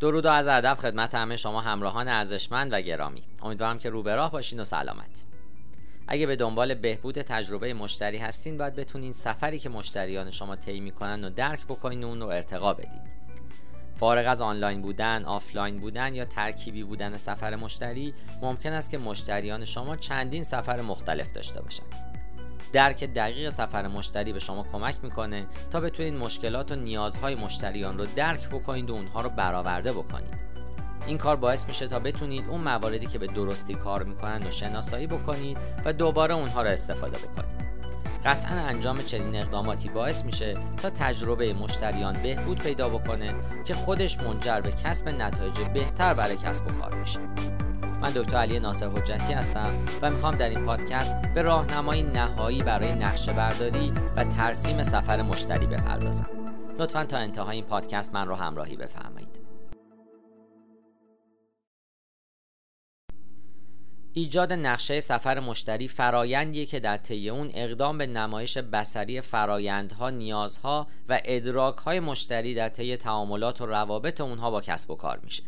درود و عرض ادب خدمت همه شما همراهان ارزشمند و گرامی. امیدوارم که رو به راه باشین و سلامت. اگه به دنبال بهبود تجربه مشتری هستین باید بتونین سفری که مشتریان شما طی می‌کنن و درک بکنین و اون رو ارتقا بدین. فارغ از آنلاین بودن، آفلاین بودن یا ترکیبی بودن سفر مشتری ممکن است که مشتریان شما چندین سفر مختلف داشته باشند درک دقیق سفر مشتری به شما کمک می‌کنه تا بتونید مشکلات و نیازهای مشتریان رو درک بکنید و اونها رو برآورده بکنید. این کار باعث میشه تا بتونید اون مواردی که به درستی کار می‌کنن و شناسایی بکنید و دوباره اونها رو استفاده بکنید. قطعا انجام چنین اقداماتی باعث میشه تا تجربه مشتریان بهبود پیدا بکنه که خودش منجر به کسب نتایج بهتر برای کسب و کار میشه. من دکتر علی ناصر حجتی هستم و می‌خوام در این پادکست به راهنمایی نهایی برای نقشه برداری و ترسیم سفر مشتری بپردازم لطفا تا انتهای این پادکست من رو همراهی بفرمایید ایجاد نقشه سفر مشتری فرایندیه که در طی اون اقدام به نمایش بسری فرایندها، نیازها و ادراکهای مشتری در طی تعاملات و روابط اونها با کسب و کار میشه.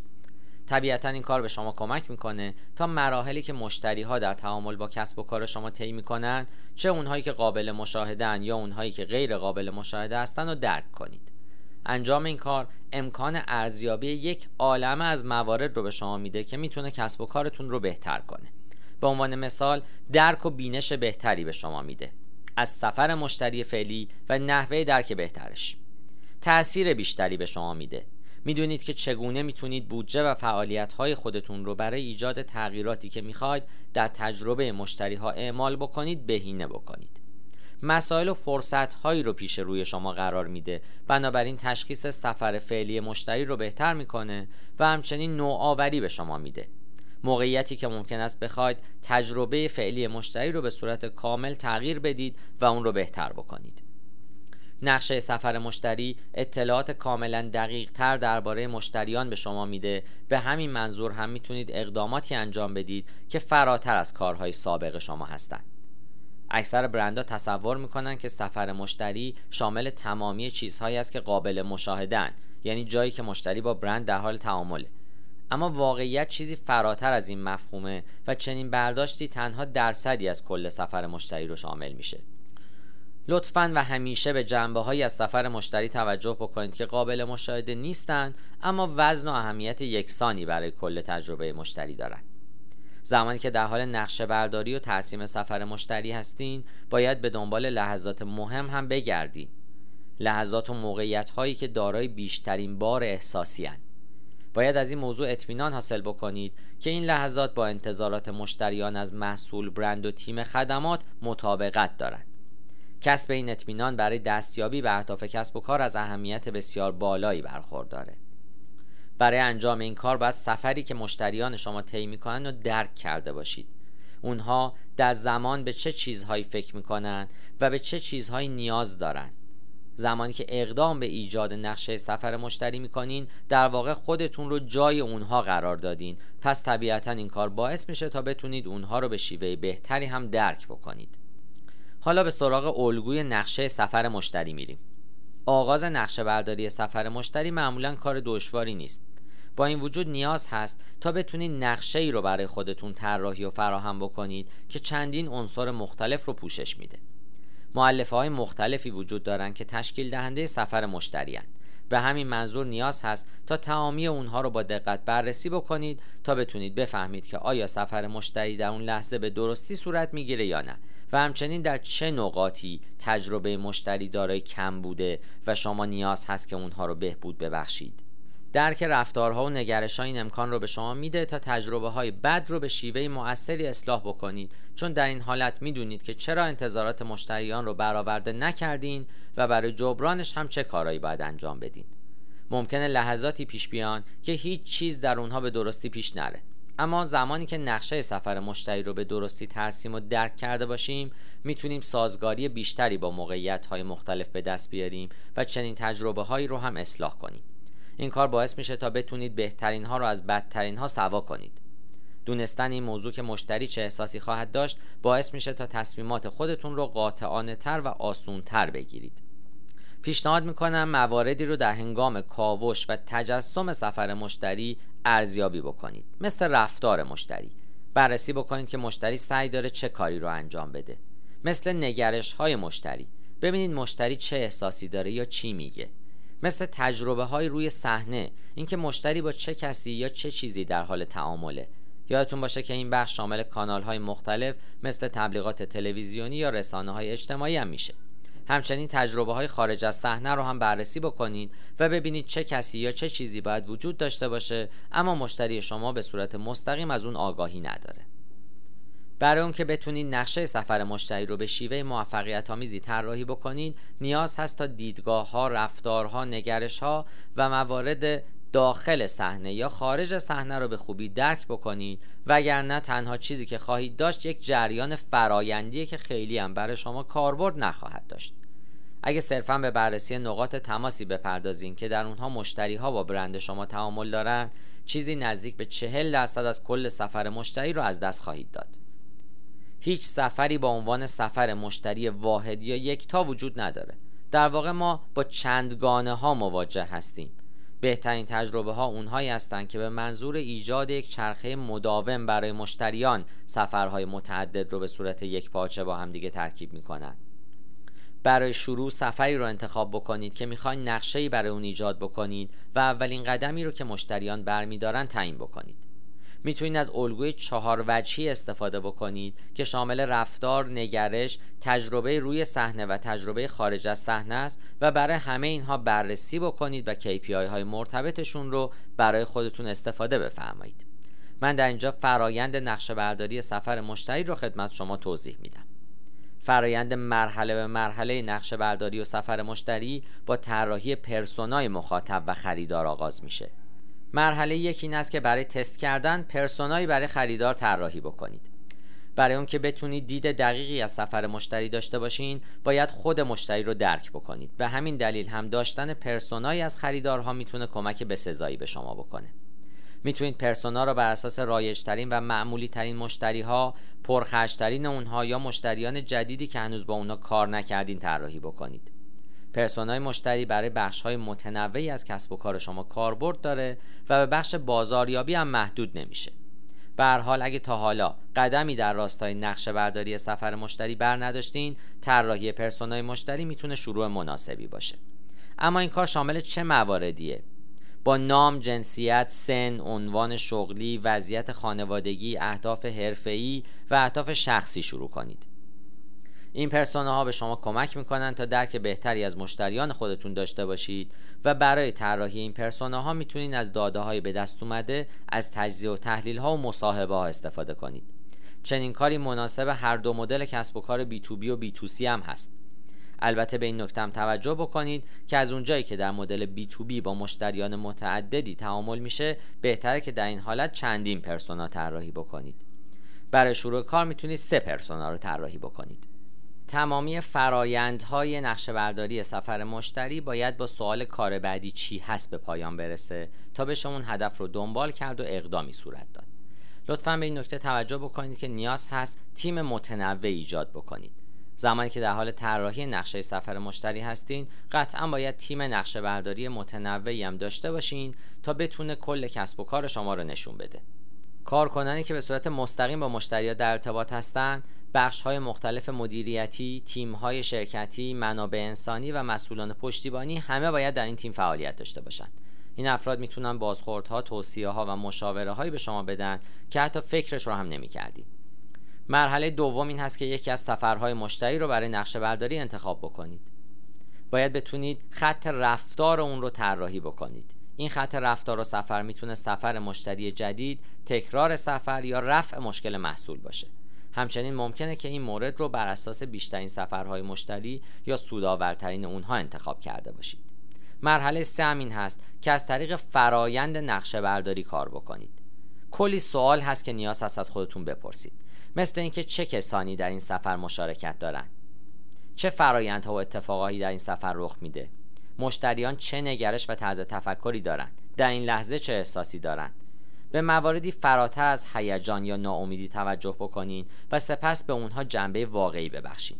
طبیعتا این کار به شما کمک می‌کنه. تا مراحلی که مشتری ها در تعامل با کسب و کار شما طی می‌کنن چه اونهایی که قابل مشاهدن یا اونهایی که غیر قابل مشاهده هستن رو درک کنید. انجام این کار امکان ارزیابی یک عالمه از موارد رو به شما میده که می‌تونه کسب و کارتون رو بهتر کنه. به عنوان مثال درک و بینش بهتری به شما میده. از سفر مشتری فعلی و نحوه درک بهترش. تأثیر بیشتری به شما میده. می‌دونید که چگونه می‌تونید بودجه و فعالیت های خودتون رو برای ایجاد تغییراتی که می‌خواید در تجربه مشتری ها اعمال بکنید بهینه بکنید. مسائل و فرصت هایی رو پیش روی شما قرار میده. بنابراین تشخیص سفر فعلی مشتری رو بهتر می‌کنه و همچنین نوآوری به شما میده. موقعیتی که ممکن است بخواید تجربه فعلی مشتری رو به صورت کامل تغییر بدید و اون رو بهتر بکنید. نقشه سفر مشتری اطلاعات کاملا دقیق تر درباره مشتریان به شما میده. به همین منظور هم می‌تونید اقداماتی انجام بدید که فراتر از کارهای سابق شما هستند. اکثر برندها تصور می‌کنن که سفر مشتری شامل تمامی چیزهایی است که قابل مشاهدن یعنی جایی که مشتری با برند در حال تعامله. اما واقعیت چیزی فراتر از این مفهومه و چنین برداشتی تنها درصدی از کل سفر مشتری رو شامل میشه. لطفا و همیشه به جنبه های از سفر مشتری توجه بکنید که قابل مشاهده نیستند اما وزن و اهمیت یکسانی برای کل تجربه مشتری دارند. زمانی که در حال نقشه برداری و ترسیم سفر مشتری هستین باید به دنبال لحظات مهم هم بگردید لحظات و موقعیت هایی که دارای بیشترین بار احساسی هن. باید از این موضوع اطمینان حاصل بکنید که این لحظات با انتظارات مشتریان از محصول برند و تیم خدمات مطابقت دارند. کسب این اطمینان برای دستیابی به اهداف کسب و کار از اهمیت بسیار بالایی برخورداره. برای انجام این کار باید سفری که مشتریان شما طی می‌کنن و درک کرده باشید. اونها در زمان به چه چیزهایی فکر می‌کنن و به چه چیزهایی نیاز دارند زمانی که اقدام به ایجاد نقشه سفر مشتری می‌کنین در واقع خودتون رو جای اونها قرار دادین. پس طبیعتا این کار باعث میشه تا بتونید اونها رو به شیوه بهتری هم درک بکنید. حالا به سراغ الگوی نقشه سفر مشتری میریم. آغاز نقشه برداری سفر مشتری معمولا کار دشواری نیست. با این وجود نیاز هست تا بتونید نقشه ای رو برای خودتون طراحی و فراهم بکنید که چندین عنصر مختلف رو پوشش میده. معلفه های مختلفی وجود دارند که تشکیل دهنده سفر مشتری هن. به همین منظور نیاز هست تا تمامی اونها رو با دقت بررسی بکنید تا بتونید بفهمید که آیا سفر مشتری در اون لحظه به درستی صورت می‌گیره یا نه. و همچنین در چه نقاطی تجربه مشتری دارای کم بوده و شما نیاز هست که اونها رو بهبود ببخشید؟ درک رفتارها و نگرش این امکان رو به شما میده تا تجربه های بد رو به شیوه مؤثری اصلاح بکنید. چون در این حالت می‌دونید که چرا انتظارات مشتریان رو برآورده نکردین و برای جبرانش هم چه کارهایی باید انجام بدین. ممکنه لحظاتی پیش بیان که هیچ چیز در اونها به درستی پیش نره. اما زمانی که نقشه سفر مشتری رو به درستی ترسیم و درک کرده باشیم می‌تونیم سازگاری بیشتری با موقعیت های مختلف به دست بیاریم و چنین تجربه هایی رو هم اصلاح کنیم. این کار باعث میشه تا بتونید بهترین ها رو از بدترین ها سوا کنید. دونستن این موضوع که مشتری چه احساسی خواهد داشت باعث میشه تا تصمیمات خودتون رو قاطعانه تر و آسون تر بگیرید. پیشنهاد می‌کنم مواردی رو در هنگام کاوش و تجسم سفر مشتری ارزیابی بکنید. مثل رفتار مشتری. بررسی بکنید که مشتری سعی داره چه کاری رو انجام بده. مثل نگرش های مشتری. ببینید مشتری چه احساسی داره یا چی میگه. مثل تجربه های روی صحنه. اینکه مشتری با چه کسی یا چه چیزی در حال تعامله. یادتون باشه که این بخش شامل کانال های مختلف مثل تبلیغات تلویزیونی یا رسانه های اجتماعی هم میشه. همچنین تجربه های خارج از صحنه رو هم بررسی بکنید و ببینید چه کسی یا چه چیزی باید وجود داشته باشه اما مشتری شما به صورت مستقیم از اون آگاهی نداره. برای اون که بتونید نقشه سفر مشتری رو به شیوه موفقیت آمیزی طراحی بکنید نیاز هست تا دیدگاه ها، رفتارها، نگرش ها و موارد داخل صحنه یا خارج صحنه رو به خوبی درک بکنید وگرنه تنها چیزی که خواهید داشت یک جریان فرایندیه که خیلی هم برای شما کاربرد نخواهد داشت. اگه صرفا به بررسی نقاط تماسی بپردازین که در اونها مشتری ها با برند شما تعامل دارن چیزی نزدیک به چهل درصد از کل سفر مشتری رو از دست خواهید داد. هیچ سفری با عنوان سفر مشتری واحد یا یکتا وجود نداره. در واقع ما با چندگانه ها مواجه هستیم. بهترین تجربه ها اونهایی هستند که به منظور ایجاد یک چرخه مداوم برای مشتریان سفرهای متعدد رو به صورت یک پاچه با هم دیگه ترکیب می‌کنند. برای شروع سفری رو انتخاب بکنید که می‌خواین نقشه‌ای برای اون ایجاد بکنید و اولین قدمی رو که مشتریان برمیدارن تعیین بکنید. می‌تونید از الگوی چهار وجهی استفاده بکنید که شامل رفتار، نگرش، تجربه روی صحنه و تجربه خارج از صحنه است و برای همه اینها بررسی بکنید و KPI های مرتبطشون رو برای خودتون استفاده بفرمایید. من در اینجا فرایند نقشه برداری سفر مشتری رو خدمت شما توضیح میدم. فرایند مرحله به مرحله نقشه برداری و سفر مشتری با طراحی پرسونای مخاطب و خریدار آغاز میشه. مرحله یکی این است که برای تست کردن پرسونایی برای خریدار طراحی بکنید. برای اون که بتونید دید دقیقی از سفر مشتری داشته باشین باید خود مشتری رو درک بکنید. به همین دلیل هم داشتن پرسونایی از خریدارها می‌تونه کمک به سزایی به شما بکنه. می‌تونید پرسونا رو بر اساس رایجترین و معمولی ترین مشتری ها پرخرجترین اونها یا مشتریان جدیدی که هنوز با اونا کار نکردین طراحی بکنید. پرسونای مشتری برای بخش های متنوعی از کسب و کار شما کاربرد داره و به بخش بازاریابی هم محدود نمیشه. به حال اگه تا حالا قدمی در راستای نقشه برداری سفر مشتری بر نداشتین طراحی پرسونای مشتری می‌تونه شروع مناسبی باشه. اما این کار شامل چه مواردیه؟ با نام، جنسیت، سن، عنوان شغلی، وضعیت خانوادگی، اهداف حرفه‌ای و اهداف شخصی شروع کنید. این پرسونه ها به شما کمک می‌کنن تا درک بهتری از مشتریان خودتون داشته باشید و برای طراحی این پرسونه ها می‌تونید از داده های به دست اومده از تجزیه و تحلیل ها و مصاحبه ها استفاده کنید. چنین کاری مناسب هر دو مدل کسب و کار B2B و B2C هم هست. البته به این نکته توجه بکنید که از اونجایی که در مدل B2B با مشتریان متعددی تعامل میشه بهتره که در این حالت چندین پرسونا طراحی بکنید. برای شروع کار می‌تونید سه پرسونا رو طراحی بکنید. تمامی فرایندهای نقشه برداری سفر مشتری باید با سوال کار بعدی چی هست به پایان برسه تا به اون هدف رو دنبال کرد و اقدامی صورت داد. لطفا به این نکته توجه بکنید که نیاز هست تیم متنوع ایجاد بکنید. زمانی که در حال طراحی نقشه سفر مشتری هستین قطعا باید تیم نقشه برداری متنوعی هم داشته باشین تا بتونه کل کسب و کار شما رو نشون بده. کارکنانی که به صورت مستقیم با مشتری در ارتباط هستند بخش های مختلف مدیریتی، تیم های شرکتی، منابع انسانی و مسئولان پشتیبانی همه باید در این تیم فعالیت داشته باشند. این افراد می‌تونن بازخوردها، توصیه ها و مشاوره هایی به شما بدن که حتی فکرش رو هم نمی‌کردید. مرحله دوم این هست که یکی از سفرهای مشتری رو برای نقشه برداری انتخاب بکنید. باید بتونید خط رفتار اون رو طراحی بکنید. این خط رفتار و سفر می‌تونه سفر مشتری جدید، تکرار سفر یا رفع مشکل محصول باشه. همچنین ممکنه که این مورد رو بر اساس بیشترین سفرهای مشتری یا سودآورترین اونها انتخاب کرده باشید. مرحله سه این هست که از طریق فرایند نقشه برداری کار بکنید. کلی سوال هست که نیاز هست از خودتون بپرسید. مثل اینکه چه کسانی در این سفر مشارکت دارند چه فرایندها و اتفاقایی در این سفر رخ میده؟ مشتریان چه نگرش و طرز تفکری دارند در این لحظه چه احساسی دارند به مواردی فراتر از هیجان یا ناامیدی توجه بکنین و سپس به اونها جنبه واقعی ببخشین.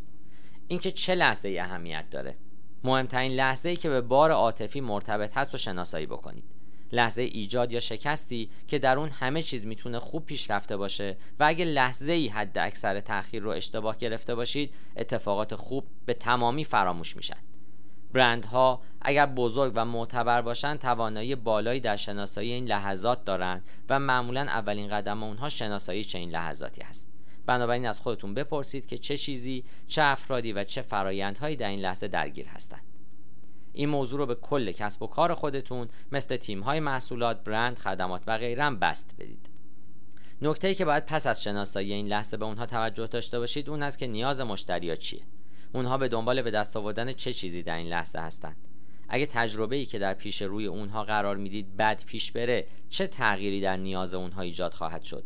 اینکه چه لحظه ای اهمیت داره؟ مهمترین لحظه ای که به بار عاطفی مرتبط هست و شناسایی بکنید. لحظه ایجاد یا شکستی که در اون همه چیز می‌تونه خوب پیش رفته باشه و اگه لحظه ای حد اکثر تاخیر رو اشتباه گرفته باشید اتفاقات خوب به تمامی فراموش میشن. برندها اگر بزرگ و معتبر باشند توانایی بالایی در شناسایی این لحظات دارند و معمولا اولین قدم اونها شناسایی چه این لحظاتی هست بنابراین از خودتون بپرسید که چه چیزی چه افرادی و چه فرایندهایی در این لحظه درگیر هستند این موضوع رو به کل کسب و کار خودتون مثل تیم های محصولات، برند، خدمات و غیرم بست بدید. نکته ای که باید پس از شناسایی این لحظه به اونها توجه داشته باشید اون است که نیاز مشتری چیه. اونها به دنبال به دست آوردن چه چیزی در این لحظه هستند. اگه تجربه ای که در پیش روی اونها قرار می‌دید بد پیش بره چه تغییری در نیاز اونها ایجاد خواهد شد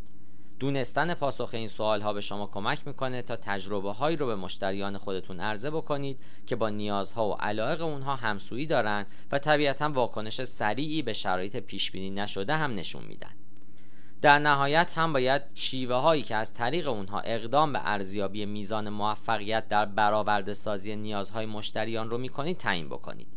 دونستن پاسخ این سوال ها به شما کمک می‌کنه تا تجربه هایی رو به مشتریان خودتون عرضه بکنید که با نیازها و علایق اونها همسویی دارن و طبیعتا واکنش سریعی به شرایط پیش بینی نشده هم نشون میدن. در نهایت هم باید شیوه هایی که از طریق اونها اقدام به ارزیابی میزان موفقیت در برآورده سازی نیازهای مشتریان رو می‌کنید تعیین بکنید.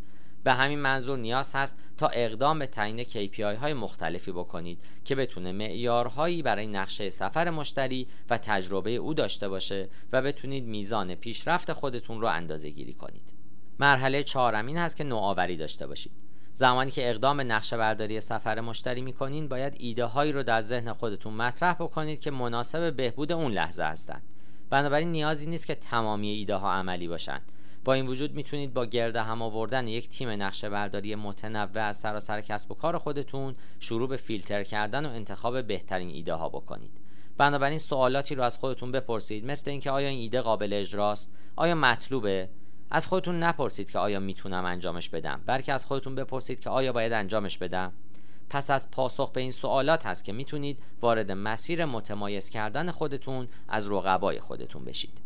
به همین منظور نیاز هست تا اقدام به تعیین KPI های مختلفی بکنید که بتونه معیارهایی برای نقشه سفر مشتری و تجربه او داشته باشه و بتونید میزان پیشرفت خودتون رو اندازه گیری کنید. مرحله چهارم این هست که نوآوری داشته باشید. زمانی که اقدام نقشه برداری سفر مشتری می‌کنین باید ایده هایی رو در ذهن خودتون مطرح بکنید که مناسب بهبود اون لحظه هستند. بنابراین نیازی نیست که تمامی ایده ها عملی باشند با این وجود می‌تونید با گرد هم آوردن یک تیم نقشه برداری متنوع از سراسر کسب و کار خودتون شروع به فیلتر کردن و انتخاب بهترین ایده ها بکنید. بنابراین سوالاتی رو از خودتون بپرسید مثل اینکه آیا این ایده قابل اجراست؟ آیا مطلوبه؟ از خودتون نپرسید که آیا می‌تونم انجامش بدم. بلکه از خودتون بپرسید که آیا باید انجامش بدم. پس از پاسخ به این سوالات هست که می‌تونید وارد مسیر متمایز کردن خودتون از رقبای خودتون بشید.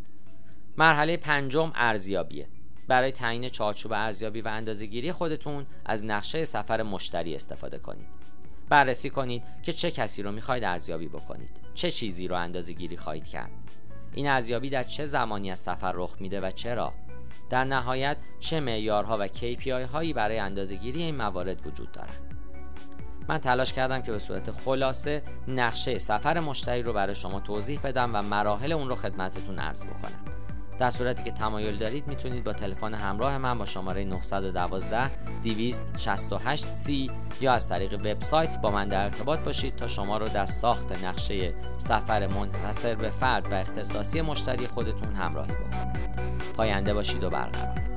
مرحله پنجم ارزیابیه. برای تعیین چارچوب ارزیابی و اندازهگیری خودتون از نقشه سفر مشتری استفاده کنید. بررسی کنید که چه کسی رو می‌خواید ارزیابی بکنید. چه چیزی رو اندازه گیری خواهید کرد. این ارزیابی در چه زمانی از سفر رخ میده و چرا؟ در نهایت چه معیارها و KPI هایی برای اندازهگیری این موارد وجود دارند من تلاش کردم که به صورت خلاصه نقشه سفر مشتری رو برای شما توضیح بدم و مراحل اون رو خدمتتون عرض بکنم. در صورتی که تمایل دارید می‌تونید با تلفن همراه من با شماره 912 268 c یا از طریق وبسایت با من در ارتباط باشید تا شما رو در ساخت نقشه سفر منحصر به فرد و اختصاصی مشتری خودتون همراهی بکنم پاینده باشید و برقرار.